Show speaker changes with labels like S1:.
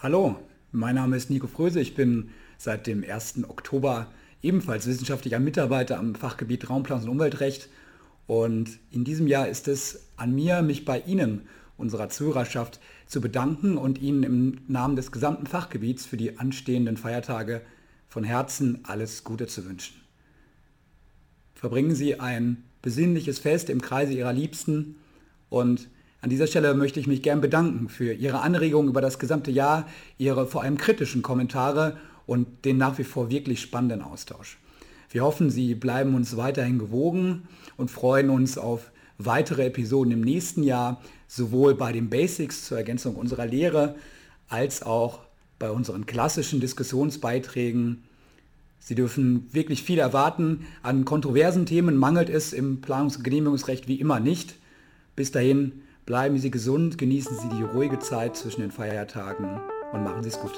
S1: Hallo, mein Name ist Nico Fröse. Ich bin seit dem 1. Oktober ebenfalls wissenschaftlicher Mitarbeiter am Fachgebiet Raumplanung und Umweltrecht. Und in diesem Jahr ist es an mir, mich bei Ihnen, unserer Zuhörerschaft, zu bedanken und Ihnen im Namen des gesamten Fachgebiets für die anstehenden Feiertage von Herzen alles Gute zu wünschen. Verbringen Sie ein besinnliches Fest im Kreise Ihrer Liebsten und an dieser Stelle möchte ich mich gern bedanken für Ihre Anregungen über das gesamte Jahr, Ihre vor allem kritischen Kommentare und den nach wie vor wirklich spannenden Austausch. Wir hoffen, Sie bleiben uns weiterhin gewogen und freuen uns auf weitere Episoden im nächsten Jahr, sowohl bei den Basics zur Ergänzung unserer Lehre als auch bei unseren klassischen Diskussionsbeiträgen. Sie dürfen wirklich viel erwarten. An kontroversen Themen mangelt es im Planungs- und Genehmigungsrecht wie immer nicht. Bis dahin bleiben Sie gesund, genießen Sie die ruhige Zeit zwischen den Feiertagen und machen Sie es gut.